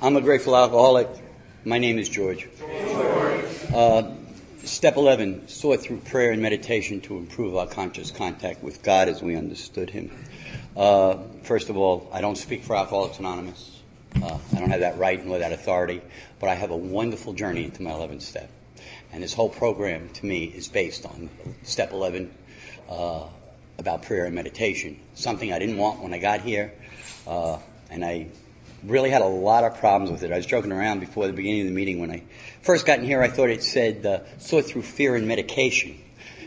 I'm a grateful alcoholic. My name is George. Uh, step 11 sought through prayer and meditation to improve our conscious contact with God as we understood Him. Uh, first of all, I don't speak for Alcoholics Anonymous. Uh, I don't have that right nor that authority, but I have a wonderful journey into my 11th step. And this whole program to me is based on step 11 uh, about prayer and meditation. Something I didn't want when I got here, uh, and I really had a lot of problems with it. I was joking around before the beginning of the meeting when I first got in here. I thought it said uh, sort through fear and medication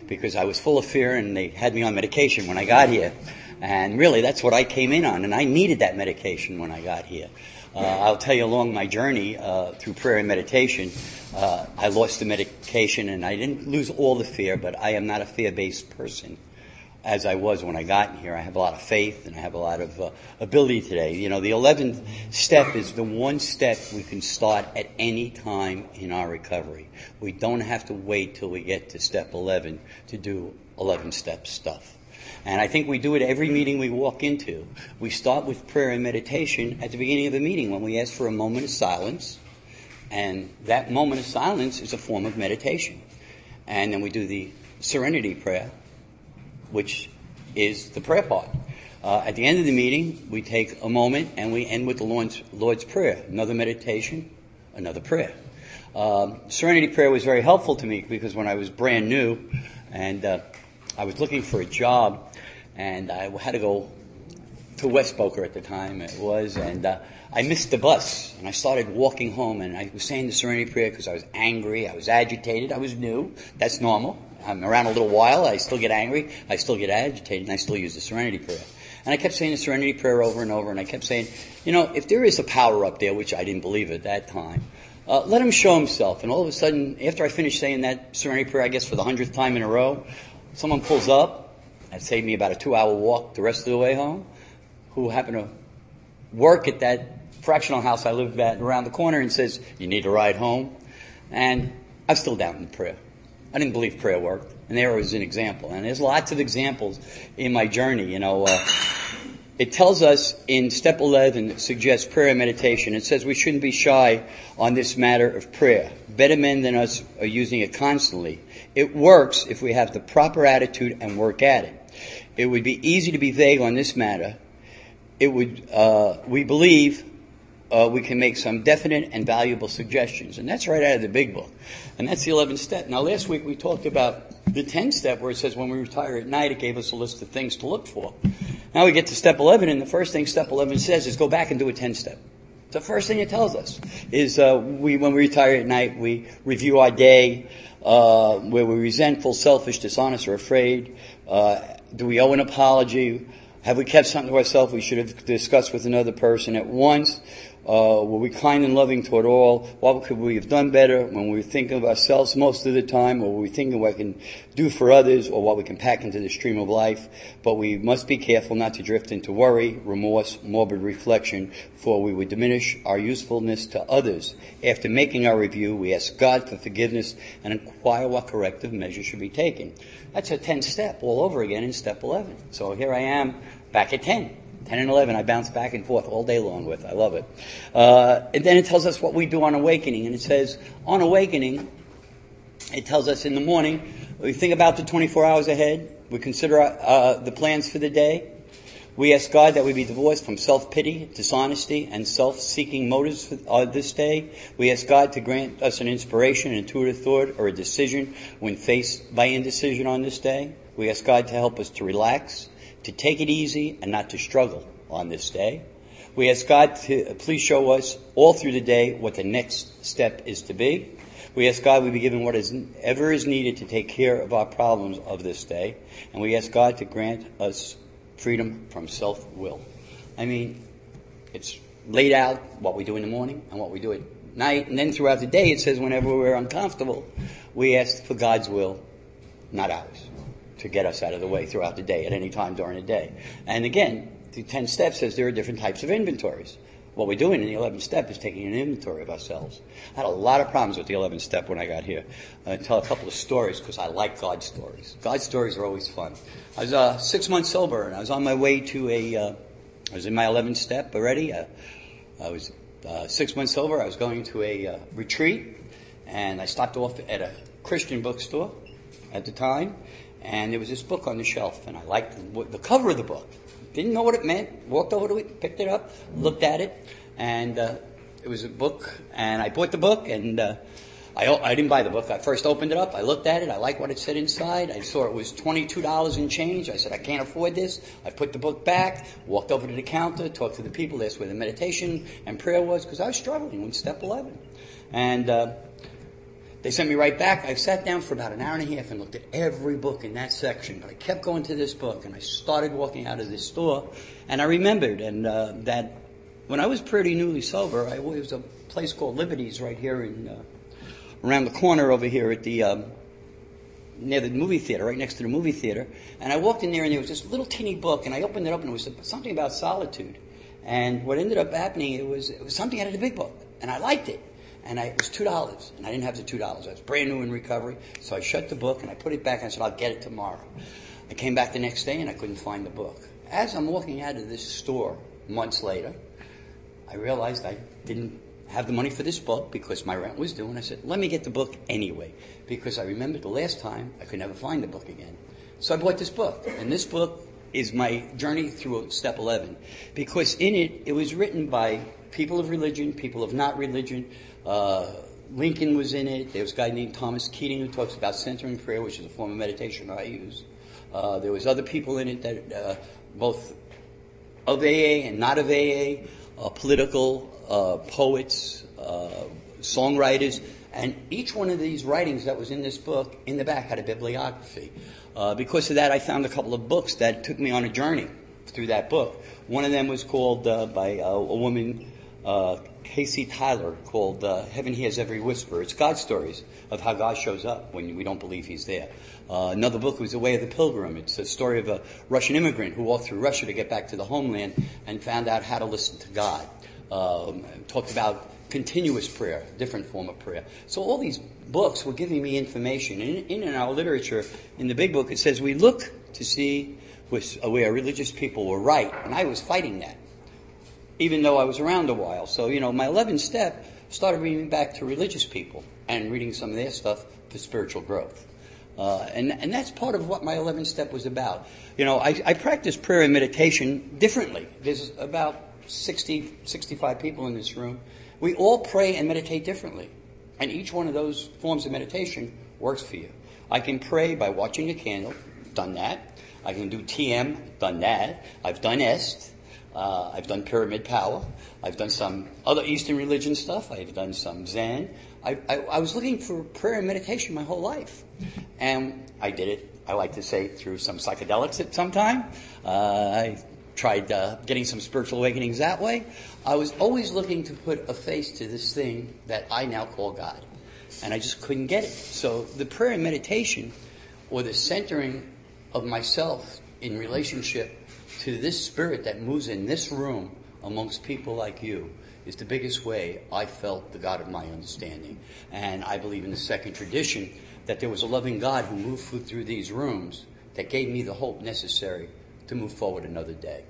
because I was full of fear and they had me on medication when I got here. And really, that's what I came in on, and I needed that medication when I got here. Uh, I'll tell you along my journey uh, through prayer and meditation, uh, I lost the medication and I didn't lose all the fear, but I am not a fear-based person as I was when I got here. I have a lot of faith and I have a lot of uh, ability today. You know, the 11th step is the one step we can start at any time in our recovery. We don't have to wait till we get to step 11 to do 11 step stuff. And I think we do it every meeting we walk into. We start with prayer and meditation at the beginning of the meeting when we ask for a moment of silence. And that moment of silence is a form of meditation. And then we do the serenity prayer, which is the prayer part. Uh, at the end of the meeting, we take a moment and we end with the Lord's, Lord's Prayer. Another meditation, another prayer. Um, Serenity prayer was very helpful to me because when I was brand new and uh, I was looking for a job and I had to go to West Boca at the time it was and uh, I missed the bus and I started walking home and I was saying the Serenity prayer because I was angry, I was agitated, I was new. That's normal. I'm around a little while, I still get angry, I still get agitated, and I still use the serenity prayer. And I kept saying the serenity prayer over and over, and I kept saying, you know, if there is a power up there, which I didn't believe at that time, uh, let him show himself. And all of a sudden, after I finished saying that serenity prayer, I guess for the hundredth time in a row, someone pulls up, that saved me about a two hour walk the rest of the way home, who happened to work at that fractional house I lived at around the corner and says, you need a ride home. And I'm still down in prayer. I didn't believe prayer worked. And there was an example. And there's lots of examples in my journey, you know. Uh, it tells us in step 11, it suggests prayer and meditation. It says we shouldn't be shy on this matter of prayer. Better men than us are using it constantly. It works if we have the proper attitude and work at it. It would be easy to be vague on this matter. It would, uh, we believe uh, we can make some definite and valuable suggestions. And that's right out of the big book. And that's the 11th step. Now, last week we talked about the 10th step where it says when we retire at night, it gave us a list of things to look for. Now we get to step 11, and the first thing step 11 says is go back and do a 10 step. The first thing it tells us is uh, we, when we retire at night, we review our day, uh, where we're resentful, selfish, dishonest, or afraid. Uh, do we owe an apology? Have we kept something to ourselves we should have discussed with another person at once? Uh, were we kind and loving toward all? What could we have done better when we thinking of ourselves most of the time, or we thinking what we can do for others, or what we can pack into the stream of life? But we must be careful not to drift into worry, remorse, morbid reflection, for we would diminish our usefulness to others. After making our review, we ask God for forgiveness and inquire what corrective measures should be taken. That's a 10 step all over again in step 11. So here I am back at 10. 10 and 11 I bounce back and forth all day long with. I love it. Uh, and then it tells us what we do on awakening. And it says, on awakening, it tells us in the morning, we think about the 24 hours ahead. We consider uh, the plans for the day. We ask God that we be divorced from self-pity, dishonesty, and self-seeking motives for uh, this day. We ask God to grant us an inspiration, an intuitive thought, or a decision when faced by indecision on this day. We ask God to help us to relax, to take it easy and not to struggle on this day. We ask God to uh, please show us all through the day what the next step is to be. We ask God we be given whatever is needed to take care of our problems of this day. And we ask God to grant us freedom from self-will. I mean, it's laid out what we do in the morning and what we do at night. And then throughout the day it says whenever we're uncomfortable, we ask for God's will, not ours to get us out of the way throughout the day at any time during the day. And again, the 10 steps says there are different types of inventories. What we're doing in the 11th step is taking an inventory of ourselves. I had a lot of problems with the 11th step when I got here. I tell a couple of stories because I like God stories. God stories are always fun. I was uh, six months sober and I was on my way to a, uh, I was in my 11th step already. Uh, I was uh, six months sober, I was going to a uh, retreat, and I stopped off at a Christian bookstore at the time, and there was this book on the shelf, and I liked the, cover of the book. Didn't know what it meant. Walked over to it, picked it up, looked at it, and uh, it was a book. And I bought the book, and uh, I, I didn't buy the book. I first opened it up. I looked at it. I liked what it said inside. I saw it was twenty-two dollars in change. I said, I can't afford this. I put the book back. Walked over to the counter, talked to the people, asked where the meditation and prayer was, because I was struggling with step eleven, and. Uh, they sent me right back. I sat down for about an hour and a half and looked at every book in that section. But I kept going to this book, and I started walking out of this store, and I remembered and uh, that when I was pretty newly sober, I, it was a place called Liberties right here in uh, around the corner over here at the um, near the movie theater, right next to the movie theater. And I walked in there, and there was this little teeny book, and I opened it up, and it was something about solitude. And what ended up happening, it was it was something out of the big book, and I liked it and I, it was two dollars, and I didn't have the two dollars. I was brand new in recovery, so I shut the book and I put it back. and I said, "I'll get it tomorrow." I came back the next day and I couldn't find the book. As I'm walking out of this store months later, I realized I didn't have the money for this book because my rent was due, and I said, "Let me get the book anyway," because I remembered the last time I could never find the book again. So I bought this book, and this book is my journey through step 11 because in it it was written by people of religion, people of not religion, uh, Lincoln was in it. There was a guy named Thomas Keating who talks about centering prayer, which is a form of meditation I use. Uh, there was other people in it that uh, both of AA and not of AA, uh, political uh, poets, uh, songwriters, and each one of these writings that was in this book in the back had a bibliography. because of that, I found a couple of books that took me on a journey through that book. One of them was called by a woman uh, Casey Tyler called uh, Heaven Hears Every Whisper. It's God stories of how God shows up when we don't believe He's there. Uh, another book was The Way of the Pilgrim. It's a story of a Russian immigrant who walked through Russia to get back to the homeland and found out how to listen to God. Um, talked about continuous prayer, different form of prayer. So all these books were giving me information. In, in our literature, in the big book, it says we look to see where religious people were right, and I was fighting that even though I was around a while. So, you know, my 11th step started me back to religious people and reading some of their stuff for spiritual growth. Uh, and, and that's part of what my 11th step was about. You know, I, I practice prayer and meditation differently. There's about 60, 65 people in this room. We all pray and meditate differently. And each one of those forms of meditation works for you. I can pray by watching a candle, done that. I can do TM, done that. I've done EST, uh, I've done pyramid power. I've done some other Eastern religion stuff. I've done some Zen. I, I, I, was looking for prayer and meditation my whole life. And I did it, I like to say, through some psychedelics at some time. Uh, I tried uh, getting some spiritual awakenings that way. I was always looking to put a face to this thing that I now call God. And I just couldn't get it. So the prayer and meditation, or the centering of myself in relationship to this spirit that moves in this room amongst people like you is the biggest way I felt the God of my understanding. And I believe in the second tradition that there was a loving God who moved through these rooms that gave me the hope necessary to move forward another day.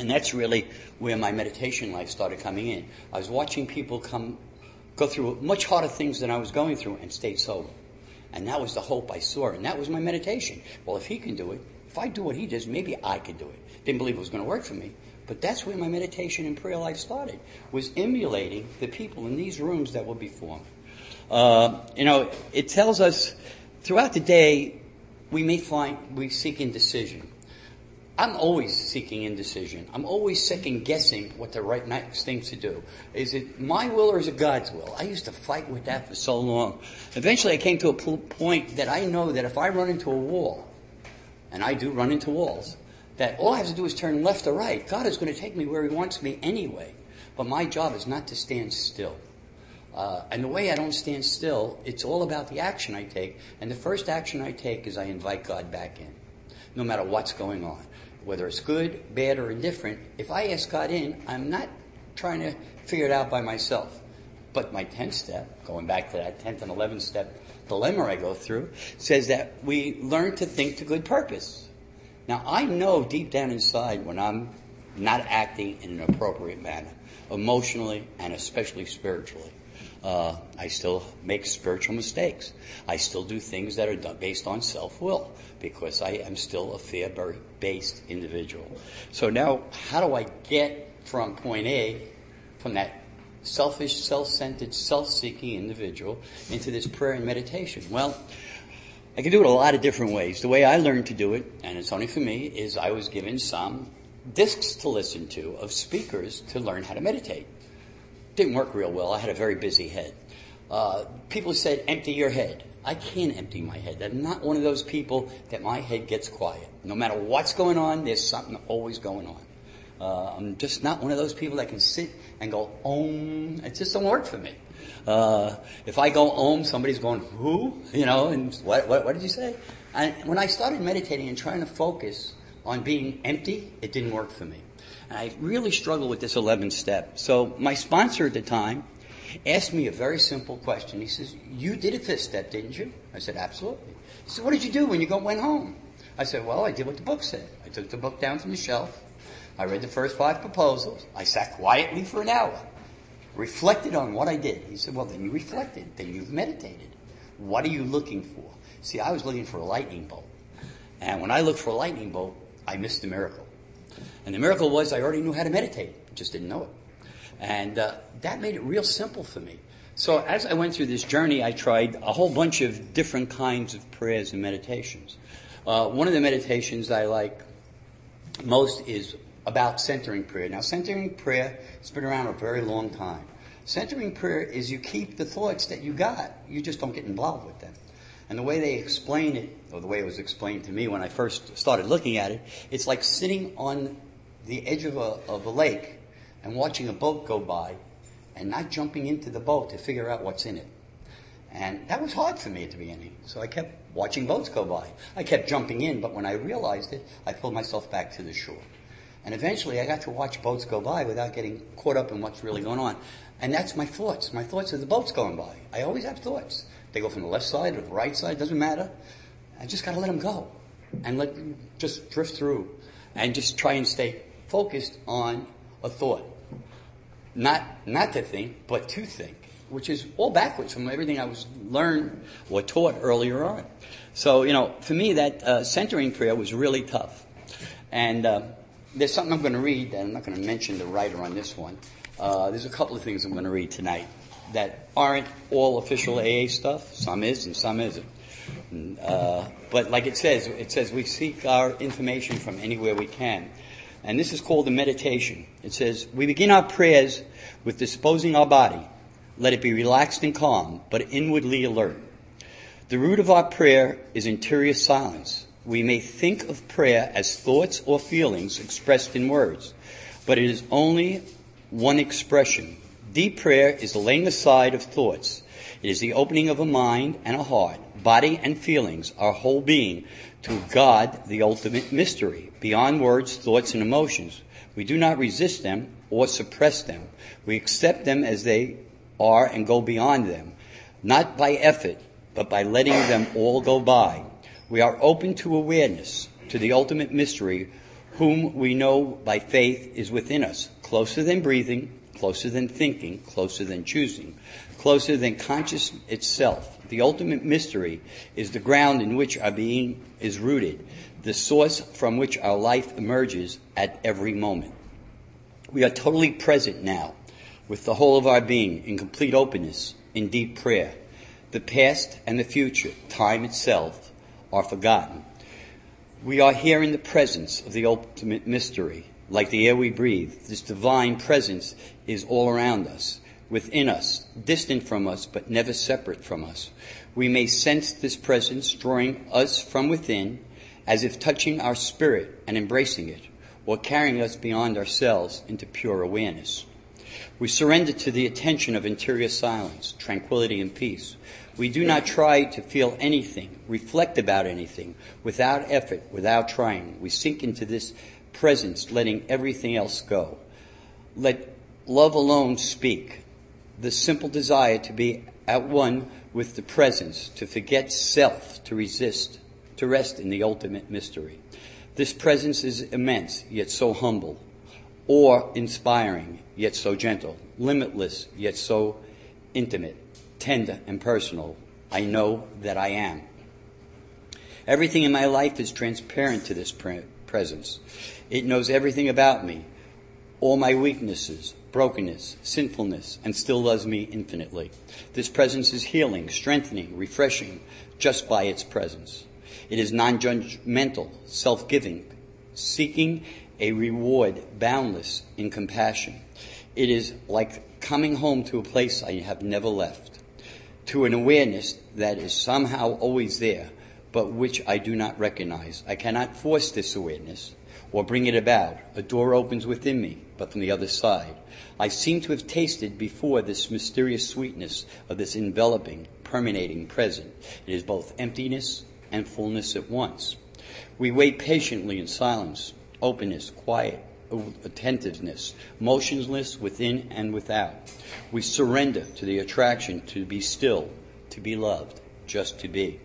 And that's really where my meditation life started coming in. I was watching people come, go through much harder things than I was going through and stayed sober. And that was the hope I saw. And that was my meditation. Well, if he can do it, if I do what he does, maybe I could do it. Didn't believe it was going to work for me. But that's where my meditation and prayer life started, was emulating the people in these rooms that were before. Uh, you know, it tells us throughout the day, we may find, we seek indecision. I'm always seeking indecision. I'm always second guessing what the right next thing to do. Is it my will or is it God's will? I used to fight with that for so long. Eventually I came to a point that I know that if I run into a wall, and I do run into walls, that all I have to do is turn left or right. God is going to take me where He wants me anyway. But my job is not to stand still. Uh, and the way I don't stand still, it's all about the action I take. And the first action I take is I invite God back in, no matter what's going on. Whether it's good, bad, or indifferent, if I ask God in, I'm not trying to figure it out by myself. But my 10th step, going back to that 10th and 11th step, dilemma I go through says that we learn to think to good purpose. Now, I know deep down inside when I'm not acting in an appropriate manner, emotionally and especially spiritually. Uh, I still make spiritual mistakes. I still do things that are based on self-will because I am still a fear-based individual. So now, how do I get from point A, from that selfish, self-centered, self-seeking individual into this prayer and meditation? Well, I can do it a lot of different ways. The way I learned to do it, and it's only for me, is I was given some discs to listen to of speakers to learn how to meditate. Didn't work real well. I had a very busy head. Uh, people said, empty your head. I can't empty my head. I'm not one of those people that my head gets quiet. No matter what's going on, there's something always going on. Uh, I'm just not one of those people that can sit and go, om. It just don't work for me. Uh, if I go om, somebody's going, who? You know, and what, what, what did you say? And when I started meditating and trying to focus on being empty, it didn't work for me. And I really struggled with this 11th step. So my sponsor at the time asked me a very simple question. He says, you did a fifth step, didn't you? I said, absolutely. He said, what did you do when you go, went home? I said, well, I did what the book said. I took the book down from the shelf. I read the first five proposals. I sat quietly for an hour, reflected on what I did. He said, well, then you reflected. Then you've meditated. What are you looking for? See, I was looking for a lightning bolt. And when I looked for a lightning bolt, I missed the miracle. And the miracle was I already knew how to meditate, just didn't know it. And uh, that made it real simple for me. So as I went through this journey, I tried a whole bunch of different kinds of prayers and meditations. Uh, one of the meditations I like most is about centering prayer. Now, centering prayer has been around a very long time. Centering prayer is you keep the thoughts that you got, you just don't get involved with them. And the way they explain it, or the way it was explained to me when I first started looking at it, it's like sitting on the edge of a, of a lake and watching a boat go by and not jumping into the boat to figure out what's in it. And that was hard for me at the beginning. So I kept watching boats go by. I kept jumping in, but when I realized it, I pulled myself back to the shore. And eventually I got to watch boats go by without getting caught up in what's really going on. And that's my thoughts. My thoughts are the boats going by. I always have thoughts. They go from the left side or the right side, doesn't matter. I just gotta let them go. And let them just drift through. And just try and stay focused on a thought. Not, not to think, but to think. Which is all backwards from everything I was learned or taught earlier on. So, you know, for me that uh, centering prayer was really tough. And uh, there's something I'm going to read, that I'm not going to mention the writer on this one. Uh, there's a couple of things I'm going to read tonight that aren't all official AA stuff. Some is and some isn't. Uh, but like it says, it says we seek our information from anywhere we can. And this is called the meditation. It says, we begin our prayers with disposing our body. Let it be relaxed and calm, but inwardly alert. The root of our prayer is interior silence. We may think of prayer as thoughts or feelings expressed in words, but it is only one expression. Deep prayer is the laying aside of thoughts. It is the opening of a mind and a heart, body and feelings, our whole being, to God, the ultimate mystery, beyond words, thoughts, and emotions. We do not resist them or suppress them. We accept them as they are and go beyond them, not by effort, but by letting them all go by. We are open to awareness, to the ultimate mystery, whom we know by faith is within us, closer than breathing, closer than thinking, closer than choosing, closer than conscious itself. The ultimate mystery is the ground in which our being is rooted, the source from which our life emerges at every moment. We are totally present now with the whole of our being in complete openness, in deep prayer. The past and the future, time itself, are forgotten. We are here in the presence of the ultimate mystery. Like the air we breathe, this divine presence is all around us, within us, distant from us, but never separate from us. We may sense this presence drawing us from within, as if touching our spirit and embracing it, or carrying us beyond ourselves into pure awareness. We surrender to the attention of interior silence, tranquility, and peace. We do not try to feel anything, reflect about anything, without effort, without trying. We sink into this presence, letting everything else go. Let love alone speak. The simple desire to be at one with the presence, to forget self, to resist, to rest in the ultimate mystery. This presence is immense, yet so humble. or inspiring, yet so gentle, limitless, yet so intimate, tender and personal. I know that I am. Everything in my life is transparent to this presence. It knows everything about me, all my weaknesses, brokenness, sinfulness, and still loves me infinitely. This presence is healing, strengthening, refreshing just by its presence. It is non-judgmental, self-giving, seeking a reward boundless in compassion. It is like coming home to a place I have never left, to an awareness that is somehow always there, but which I do not recognize. I cannot force this awareness or bring it about. A door opens within me, but from the other side. I seem to have tasted before this mysterious sweetness of this enveloping, permeating present. It is both emptiness and fullness at once. We wait patiently in silence, openness, quiet, attentiveness, motionless within and without. We surrender to the attraction to be still, to be loved, just to be.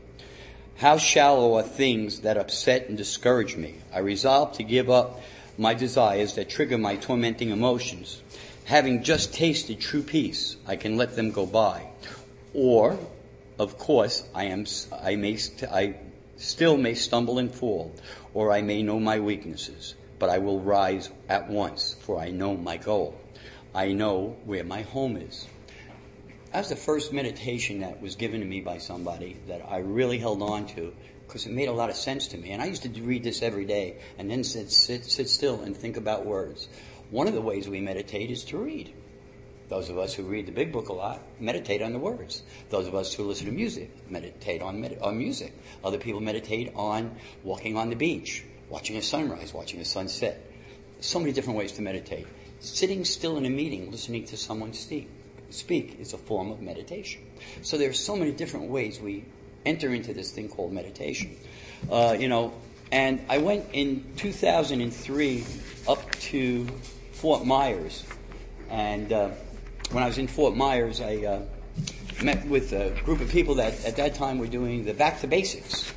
How shallow are things that upset and discourage me. I resolve to give up my desires that trigger my tormenting emotions. Having just tasted true peace, I can let them go by. Or, of course, I am, I may, I still may stumble and fall, or I may know my weaknesses, but I will rise at once, for I know my goal. I know where my home is. That was the first meditation that was given to me by somebody that I really held on to because it made a lot of sense to me. And I used to read this every day and then sit, sit, sit still and think about words. One of the ways we meditate is to read. Those of us who read the big book a lot meditate on the words. Those of us who listen to music meditate on, on music. Other people meditate on walking on the beach, watching a sunrise, watching a sunset. So many different ways to meditate. Sitting still in a meeting, listening to someone speak, speak is a form of meditation. So there are so many different ways we enter into this thing called meditation. Uh, you know, and I went in 2003 up to Fort Myers, and uh, when I was in Fort Myers, I uh, met with a group of people that at that time were doing the Back to Basics.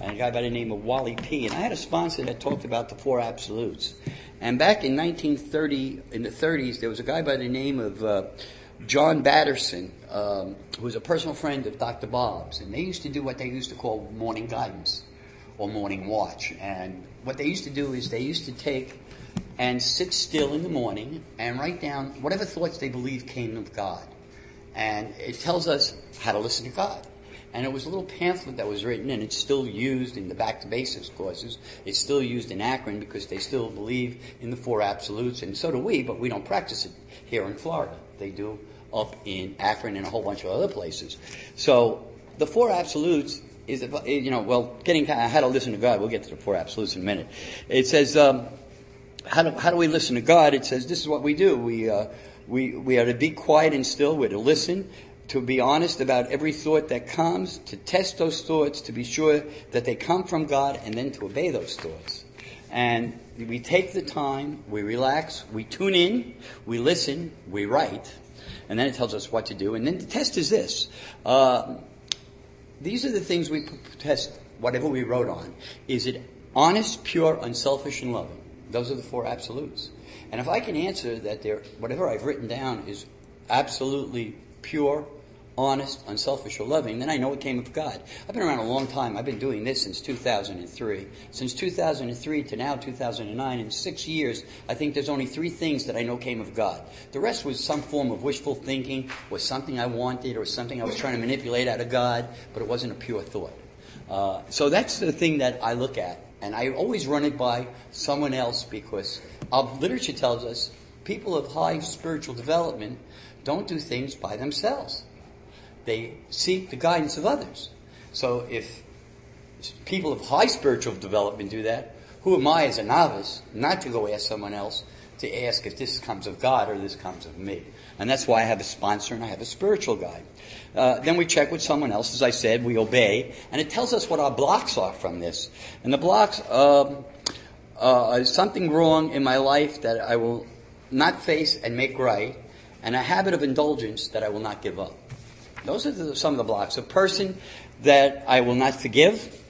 And a guy by the name of Wally P. And I had a sponsor that talked about the four absolutes. And back in 1930, in the 30s, there was a guy by the name of uh, John Batterson, um, who was a personal friend of Dr. Bob's. And they used to do what they used to call morning guidance or morning watch. And what they used to do is they used to take and sit still in the morning and write down whatever thoughts they believe came of God. And it tells us how to listen to God. And it was a little pamphlet that was written, and it's still used in the Back to Basics courses. It's still used in Akron because they still believe in the four absolutes, and so do we, but we don't practice it here in Florida. They do up in Akron and a whole bunch of other places. So the four absolutes is, you know, well, getting how to listen to God. We'll get to the four absolutes in a minute. It says, um, how do, how do we listen to God? It says this is what we do. We, uh, we, we are to be quiet and still. We're to listen, to be honest about every thought that comes, to test those thoughts, to be sure that they come from God, and then to obey those thoughts. And we take the time, we relax, we tune in, we listen, we write, and then it tells us what to do. And then the test is this. Uh, these are the things we test whatever we wrote on. Is it honest, pure, unselfish, and loving? Those are the four absolutes. And if I can answer that whatever I've written down is absolutely pure, honest, unselfish, or loving, then I know it came of God. I've been around a long time. I've been doing this since 2003. Since 2003 to now 2009, in six years, I think there's only three things that I know came of God. The rest was some form of wishful thinking, was something I wanted, or something I was trying to manipulate out of God, but it wasn't a pure thought. Uh, so that's the thing that I look at and I always run it by someone else because our literature tells us people of high spiritual development don't do things by themselves. They seek the guidance of others. So if people of high spiritual development do that, who am I as a novice not to go ask someone else to ask if this comes of God or this comes of me? And that's why I have a sponsor and I have a spiritual guide. Uh, then we check with someone else. As I said, we obey, and it tells us what our blocks are from this. And the blocks um, uh, something wrong in my life that I will not face and make right, and a habit of indulgence that I will not give up. Those are the, some of the blocks. A person that I will not forgive,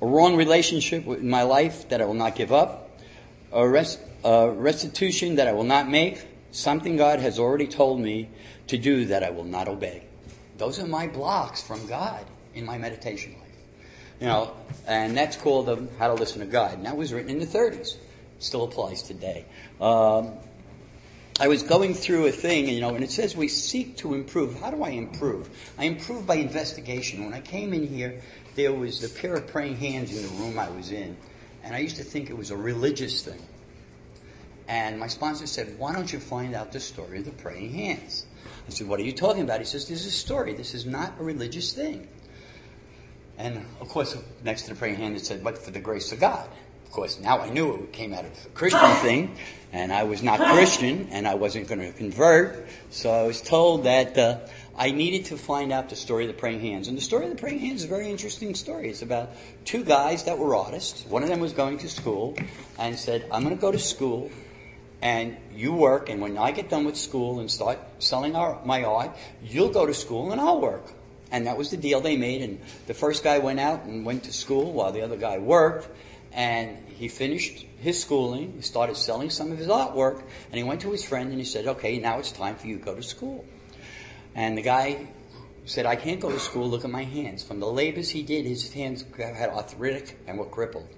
a wrong relationship in my life that I will not give up, a uh, restitution that I will not make, something God has already told me to do that I will not obey. Those are my blocks from God in my meditation life. You know, and that's called the How to Listen to God. And that was written in the 30s. Still applies today. Um, I was going through a thing, you know, and it says we seek to improve. How do I improve? I improve by investigation. When I came in here, there was a pair of praying hands in the room I was in, and I used to think it was a religious thing. And my sponsor said, Why don't you find out the story of the praying hands? I said, What are you talking about? He says, This is a story. This is not a religious thing. And of course, next to the praying hand, it said, But for the grace of God. Of course, now I knew it came out of a Christian thing, and I was not Christian, and I wasn't going to convert. So I was told that uh, I needed to find out the story of the praying hands. And the story of the praying hands is a very interesting story. It's about two guys that were artists. One of them was going to school and said, I'm going to go to school and you work, and when I get done with school and start selling our, my art, you'll go to school and I'll work. And that was the deal they made. And the first guy went out and went to school while the other guy worked. And he finished his schooling. He started selling some of his artwork. And he went to his friend and he said, okay, now it's time for you to go to school. And the guy said, I can't go to school. Look at my hands. From the labors he did, his hands had arthritic and were crippled.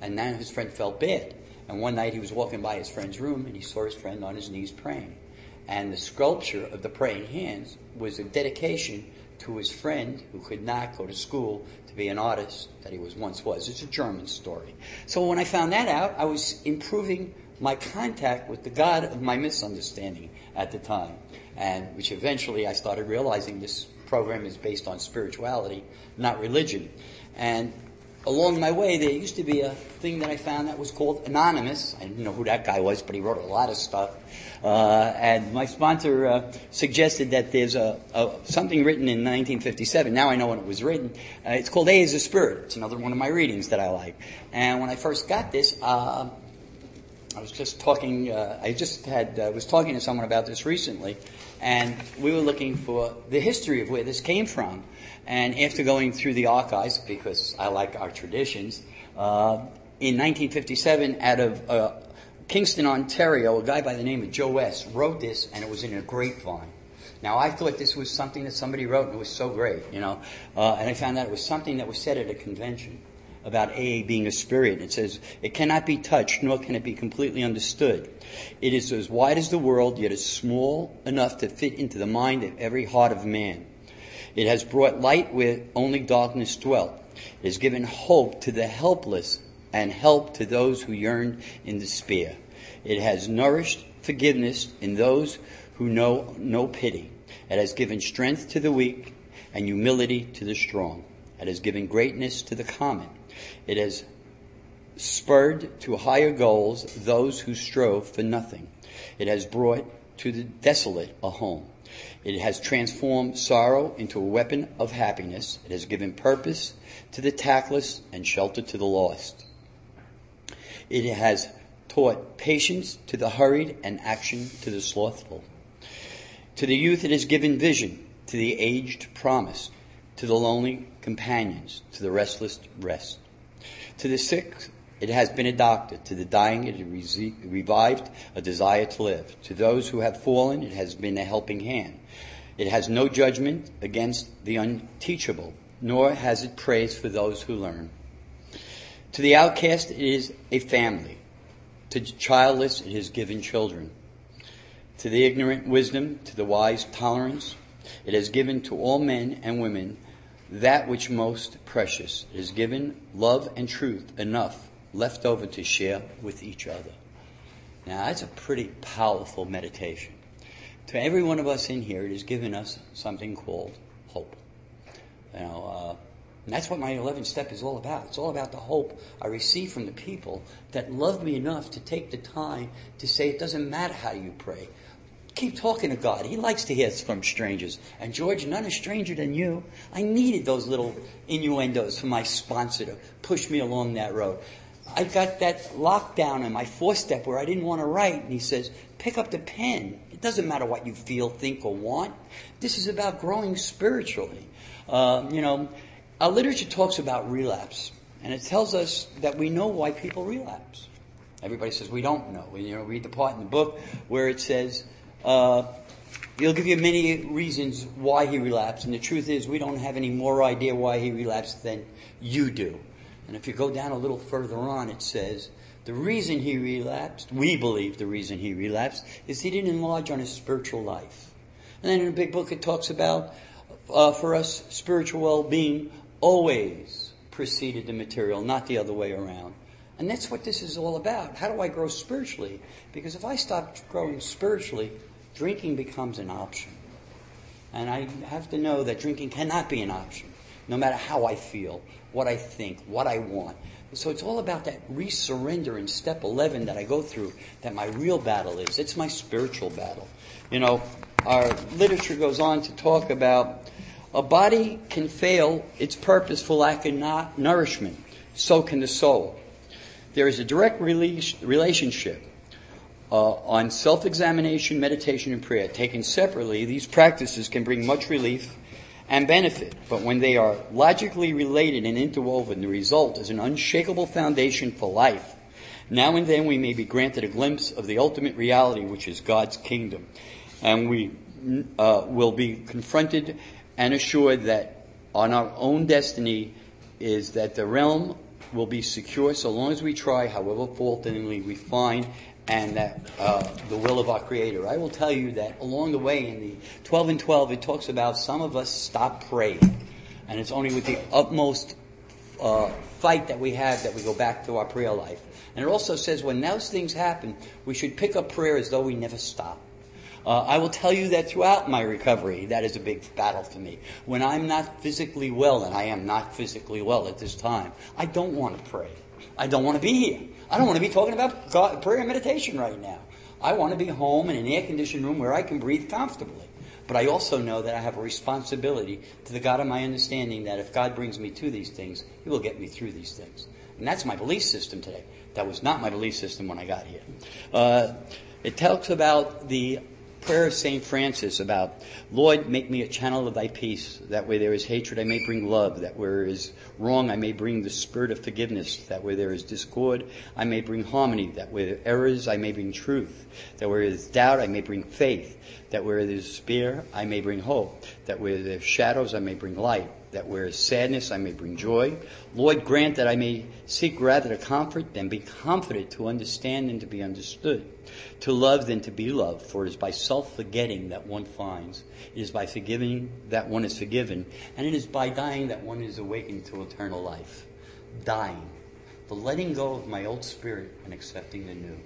And now his friend felt bad. And one night he was walking by his friend's room and he saw his friend on his knees praying. And the sculpture of the praying hands was a dedication to his friend who could not go to school to be an artist that he was once was. It's a German story. So when I found that out, I was improving my contact with the God of my misunderstanding at the time. And which eventually I started realizing this program is based on spirituality, not religion. And along my way, there used to be a thing that I found that was called Anonymous. I didn't know who that guy was, but he wrote a lot of stuff. Uh, and my sponsor uh, suggested that there's a, a, something written in 1957. Now I know when it was written. Uh, it's called A is a Spirit. It's another one of my readings that I like. And when I first got this, uh, I was just talking. Uh, I just had uh, was talking to someone about this recently, and we were looking for the history of where this came from. And after going through the archives, because I like our traditions, in 1957, out of Kingston, Ontario, a guy by the name of Joe S. wrote this, and it was in a grapevine. Now, I thought this was something that somebody wrote, and it was so great, you know. Uh, and I found out it was something that was said at a convention about AA being a spirit. It says, it cannot be touched, nor can it be completely understood. It is as wide as the world, yet is small enough to fit into the mind of every heart of man. It has brought light where only darkness dwelt. It has given hope to the helpless and help to those who yearn in despair. It has nourished forgiveness in those who know no pity. It has given strength to the weak and humility to the strong. It has given greatness to the common. It has spurred to higher goals those who strove for nothing. It has brought to the desolate a home. It has transformed sorrow into a weapon of happiness. It has given purpose to the tactless and shelter to the lost. It has taught patience to the hurried and action to the slothful. To the youth it has given vision, to the aged promise, to the lonely companions, to the restless rest. To the sick it has been a doctor. To the dying, it has revived a desire to live. To those who have fallen, it has been a helping hand. It has no judgment against the unteachable, nor has it praise for those who learn. To the outcast, it is a family. To the childless, it has given children. To the ignorant, wisdom. To the wise, tolerance. It has given to all men and women that which most precious. It has given love and truth enough left over to share with each other. Now, that's a pretty powerful meditation. To every one of us in here, it has given us something called hope. You know, uh, and that's what my 11th step is all about. It's all about the hope I receive from the people that love me enough to take the time to say it doesn't matter how you pray. Keep talking to God. He likes to hear from strangers. And George, none is stranger than you. I needed those little innuendos from my sponsor to push me along that road. I got that lockdown in my four step where I didn't want to write. And he says, pick up the pen. It doesn't matter what you feel, think, or want. This is about growing spiritually. Uh, you know, our literature talks about relapse. And it tells us that we know why people relapse. Everybody says we don't know. You know, read the part in the book where it says, uh, He'll give you many reasons why he relapsed, and the truth is we don't have any more idea why he relapsed than you do. And if you go down a little further on, it says, the reason he relapsed, we believe the reason he relapsed, is he didn't enlarge on his spiritual life. And then in the big book it talks about, uh, for us, spiritual well-being always preceded the material, not the other way around. And that's what this is all about. How do I grow spiritually? Because if I stop growing spiritually, drinking becomes an option. And I have to know that drinking cannot be an option, no matter how I feel, what I think, what I want. So it's all about that resurrender in step 11 that I go through, that my real battle is. It's my spiritual battle. You know, our literature goes on to talk about a body can fail its purpose for lack of nourishment. So can the soul. There is a direct relationship uh, on self examination, meditation, and prayer. Taken separately, these practices can bring much relief and benefit, but when they are logically related and interwoven, the result is an unshakable foundation for life. Now and then we may be granted a glimpse of the ultimate reality, which is God's kingdom. And we uh, will be confronted and assured that on our own destiny is that the realm will be secure so long as we try, however falteringly we find and that uh, the will of our Creator. I will tell you that along the way in the 12 and 12, it talks about some of us stop praying. And it's only with the utmost uh, fight that we have that we go back to our prayer life. And it also says when those things happen, we should pick up prayer as though we never stop. Uh, I will tell you that throughout my recovery, that is a big battle for me. When I'm not physically well, and I am not physically well at this time, I don't want to pray. I don't want to be here. I don't want to be talking about God, prayer and meditation right now. I want to be home in an air conditioned room where I can breathe comfortably. But I also know that I have a responsibility to the God of my understanding that if God brings me to these things, He will get me through these things. And that's my belief system today. That was not my belief system when I got here. Uh, it talks about the prayer of St. Francis about, Lord, make me a channel of thy peace. That where there is hatred, I may bring love. That where there is wrong, I may bring the spirit of forgiveness. That where there is discord, I may bring harmony. That where there are errors, I may bring truth. That where there is doubt, I may bring faith. That where there is despair, I may bring hope. That where there are shadows, I may bring light that where is sadness I may bring joy. Lord, grant that I may seek rather to comfort than be comforted, to understand than to be understood, to love than to be loved. For it is by self-forgetting that one finds. It is by forgiving that one is forgiven. And it is by dying that one is awakened to eternal life. Dying. The letting go of my old spirit and accepting the new.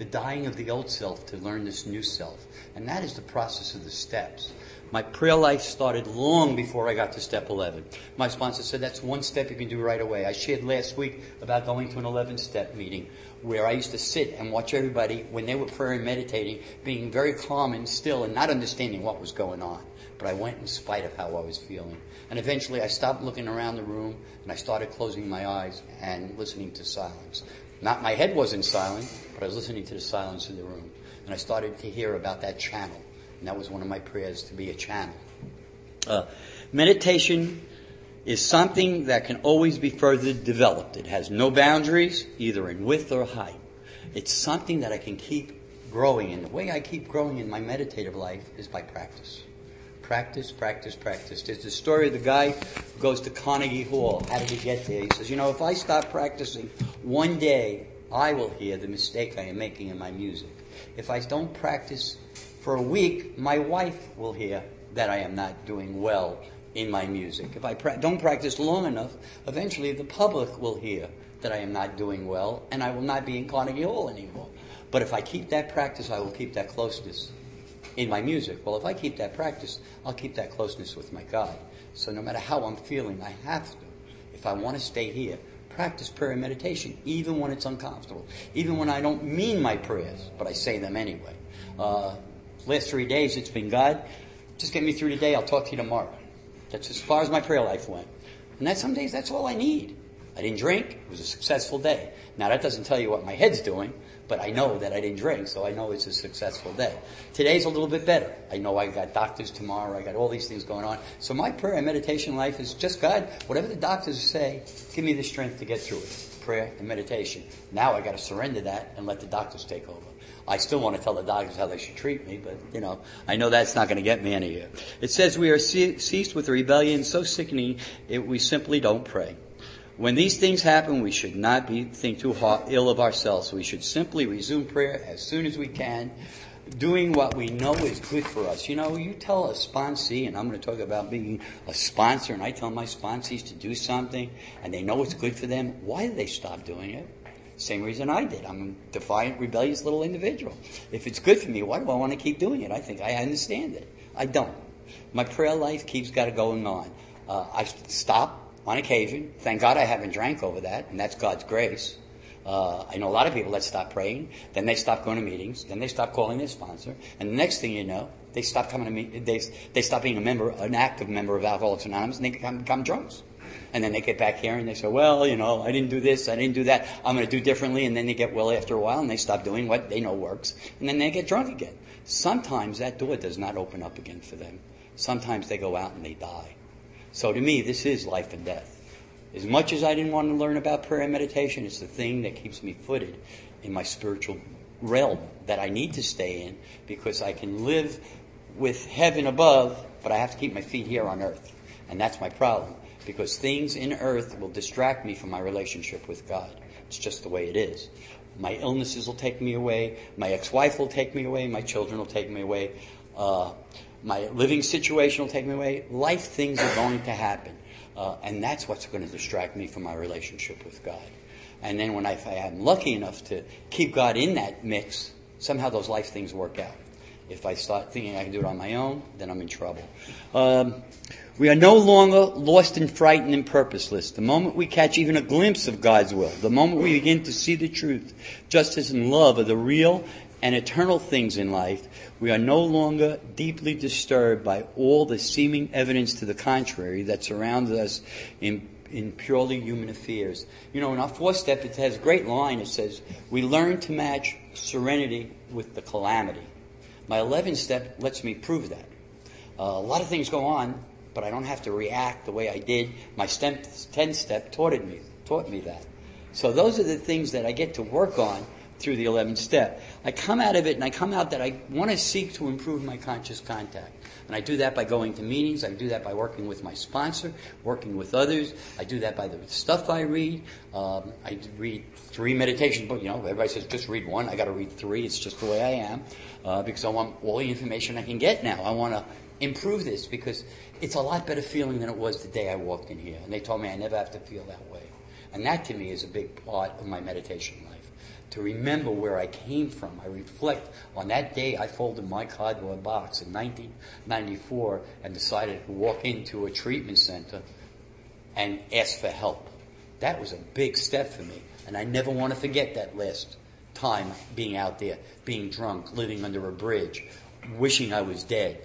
The dying of the old self to learn this new self. And that is the process of the steps. My prayer life started long before I got to step 11. My sponsor said that's one step you can do right away. I shared last week about going to an 11 step meeting where I used to sit and watch everybody when they were praying and meditating, being very calm and still and not understanding what was going on. But I went in spite of how I was feeling. And eventually I stopped looking around the room and I started closing my eyes and listening to silence. Not my head wasn't silent, but I was listening to the silence in the room. And I started to hear about that channel and that was one of my prayers to be a channel. Uh, meditation is something that can always be further developed. It has no boundaries, either in width or height. It's something that I can keep growing. And the way I keep growing in my meditative life is by practice. Practice, practice, practice. There's the story of the guy who goes to Carnegie Hall. How did he get there? He says, you know, if I stop practicing one day, I will hear the mistake I am making in my music. If I don't practice for a week, my wife will hear that I am not doing well in my music. If I pra- don't practice long enough, eventually the public will hear that I am not doing well and I will not be in Carnegie Hall anymore. But if I keep that practice, I will keep that closeness in my music. Well, if I keep that practice, I'll keep that closeness with my God. So no matter how I'm feeling, I have to, if I want to stay here, practice prayer and meditation, even when it's uncomfortable, even when I don't mean my prayers, but I say them anyway. Uh, last three days it's been God, just get me through today. I'll talk to you tomorrow. That's as far as my prayer life went. And that some days that's all I need. I didn't drink. It was a successful day. Now that doesn't tell you what my head's doing, but I know that I didn't drink, so I know it's a successful day. Today's a little bit better. I know I got doctors tomorrow. I got all these things going on. So my prayer and meditation life is just God, whatever the doctors say, give me the strength to get through it. prayer and meditation. Now I got to surrender that and let the doctors take over. I still want to tell the doctors how they should treat me, but you know, I know that's not going to get me anywhere. It says we are seized with a rebellion so sickening it, we simply don't pray. When these things happen, we should not be think too ill of ourselves. We should simply resume prayer as soon as we can, doing what we know is good for us. You know, you tell a sponsee, and I'm going to talk about being a sponsor, and I tell my sponsees to do something, and they know it's good for them. Why do they stop doing it? Same reason I did. I'm a defiant, rebellious little individual. If it's good for me, why do I want to keep doing it? I think I understand it. I don't. My prayer life keeps got going on. Uh, I stop on occasion. Thank God I haven't drank over that, and that's God's grace. Uh, I know a lot of people that stop praying, then they stop going to meetings, then they stop calling their sponsor, and the next thing you know, they stop coming to meet, they, they stop being a member, an active member of Alcoholics Anonymous, and they become, become drunks. And then they get back here and they say, well, you know, I didn't do this, I didn't do that, I'm going to do differently. And then they get well after a while and they stop doing what they know works. And then they get drunk again. Sometimes that door does not open up again for them. Sometimes they go out and they die. So to me, this is life and death. As much as I didn't want to learn about prayer and meditation, it's the thing that keeps me footed in my spiritual realm that I need to stay in because I can live with heaven above, but I have to keep my feet here on earth. And that's my problem because things in earth will distract me from my relationship with God. It's just the way it is. My illnesses will take me away. My ex-wife will take me away. My children will take me away. Uh, my living situation will take me away. Life things are going to happen. Uh, and that's what's going to distract me from my relationship with God. And then when I, if I am lucky enough to keep God in that mix, somehow those life things work out. If I start thinking I can do it on my own, then I'm in trouble. Um, we are no longer lost and frightened and purposeless. The moment we catch even a glimpse of God's will, the moment we begin to see the truth, justice and love are the real and eternal things in life, we are no longer deeply disturbed by all the seeming evidence to the contrary that surrounds us in, in purely human affairs. You know, in our fourth step, it has a great line. It says, we learn to match serenity with the calamity. My 11th step lets me prove that. Uh, a lot of things go on, but I don't have to react the way I did. My 10th step taught me, taught me that. So those are the things that I get to work on through the 11th step. I come out of it and I come out that I want to seek to improve my conscious contact. And I do that by going to meetings. I do that by working with my sponsor, working with others. I do that by the stuff I read. Um, I read three meditation books. You know, everybody says just read one. I got to read three. It's just the way I am uh, because I want all the information I can get now. I want to improve this because it's a lot better feeling than it was the day I walked in here. And they told me I never have to feel that way. And that to me is a big part of my meditation life. To remember where I came from. I reflect on that day I folded my cardboard box in 1994 and decided to walk into a treatment center and ask for help. That was a big step for me. And I never want to forget that last time being out there, being drunk, living under a bridge, wishing I was dead.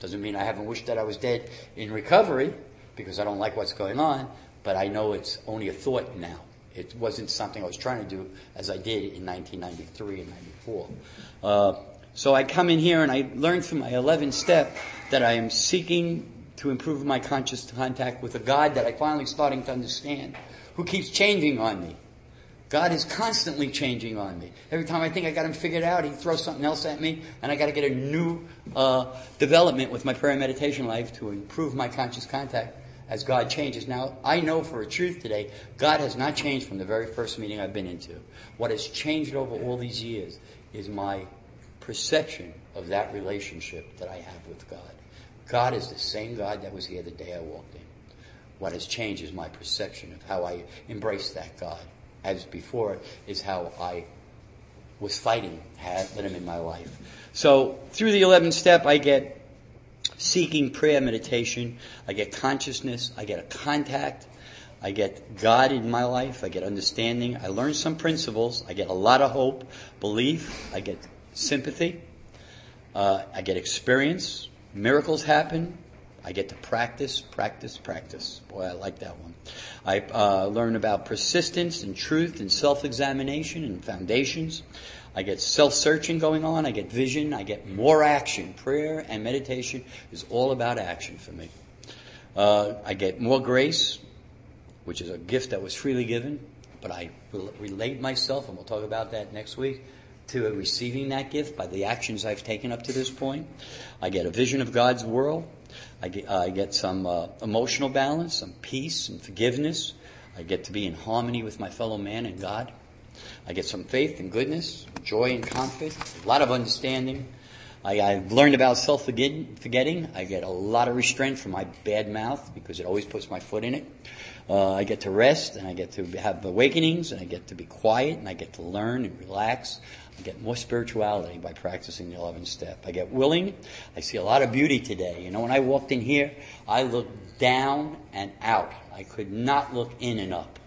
Doesn't mean I haven't wished that I was dead in recovery because I don't like what's going on, but I know it's only a thought now. It wasn't something I was trying to do as I did in 1993 and 94. Uh, so I come in here and I learn from my 11th step that I am seeking to improve my conscious contact with a God that I'm finally starting to understand, who keeps changing on me. God is constantly changing on me. Every time I think I got him figured out, he throws something else at me, and I got to get a new uh, development with my prayer and meditation life to improve my conscious contact as God changes. Now, I know for a truth today, God has not changed from the very first meeting I've been into. What has changed over all these years is my perception of that relationship that I have with God. God is the same God that was here the day I walked in. What has changed is my perception of how I embrace that God as before is how I was fighting, had let him in my life. So through the 11th step, I get seeking prayer meditation. I get consciousness. I get a contact. I get God in my life. I get understanding. I learn some principles. I get a lot of hope, belief. I get sympathy. Uh, I get experience. Miracles happen. I get to practice, practice, practice. Boy, I like that one. I uh, learn about persistence and truth and self-examination and foundations. I get self-searching going on. I get vision. I get more action. Prayer and meditation is all about action for me. Uh, I get more grace, which is a gift that was freely given, but I relate myself, and we'll talk about that next week, to receiving that gift by the actions I've taken up to this point. I get a vision of God's world. I get, uh, I get some uh, emotional balance, some peace and forgiveness. I get to be in harmony with my fellow man and God. I get some faith and goodness, joy and confidence, a lot of understanding. I, have learned about self-forgetting. I get a lot of restraint from my bad mouth because it always puts my foot in it. Uh, I get to rest and I get to have awakenings and I get to be quiet and I get to learn and relax. I get more spirituality by practicing the 11th step. I get willing. I see a lot of beauty today. You know, when I walked in here, I looked down and out. I could not look in and up.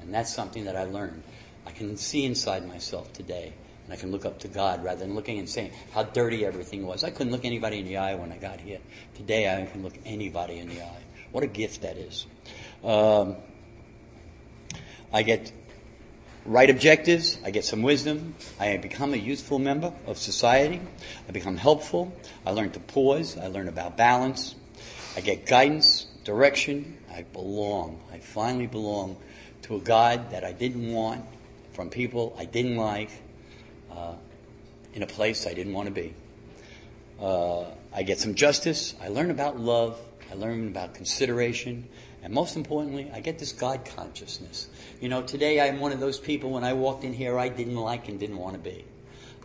And that's something that I learned. Can see inside myself today. And I can look up to God rather than looking and saying how dirty everything was. I couldn't look anybody in the eye when I got here. Today I can look anybody in the eye. What a gift that is. Um, I get right objectives. I get some wisdom. I become a useful member of society. I become helpful. I learn to pause. I learn about balance. I get guidance, direction. I belong. I finally belong to a God that I didn't want, from people I didn't like, uh, in a place I didn't want to be. Uh, I get some justice. I learn about love. I learn about consideration. And most importantly, I get this God consciousness. You know, today I'm one of those people when I walked in here I didn't like and didn't want to be.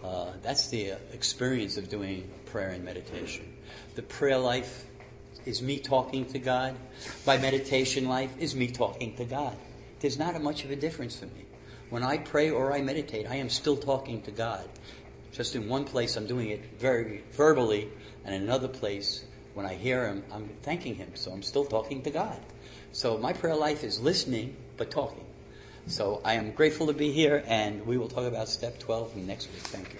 Uh, that's the uh, experience of doing prayer and meditation. The prayer life is me talking to God. My meditation life is me talking to God. There's not much of a difference for me. When I pray or I meditate, I am still talking to God. Just in one place, I'm doing it very verbally, and in another place, when I hear Him, I'm thanking Him. So I'm still talking to God. So my prayer life is listening, but talking. So I am grateful to be here, and we will talk about step 12 next week. Thank you.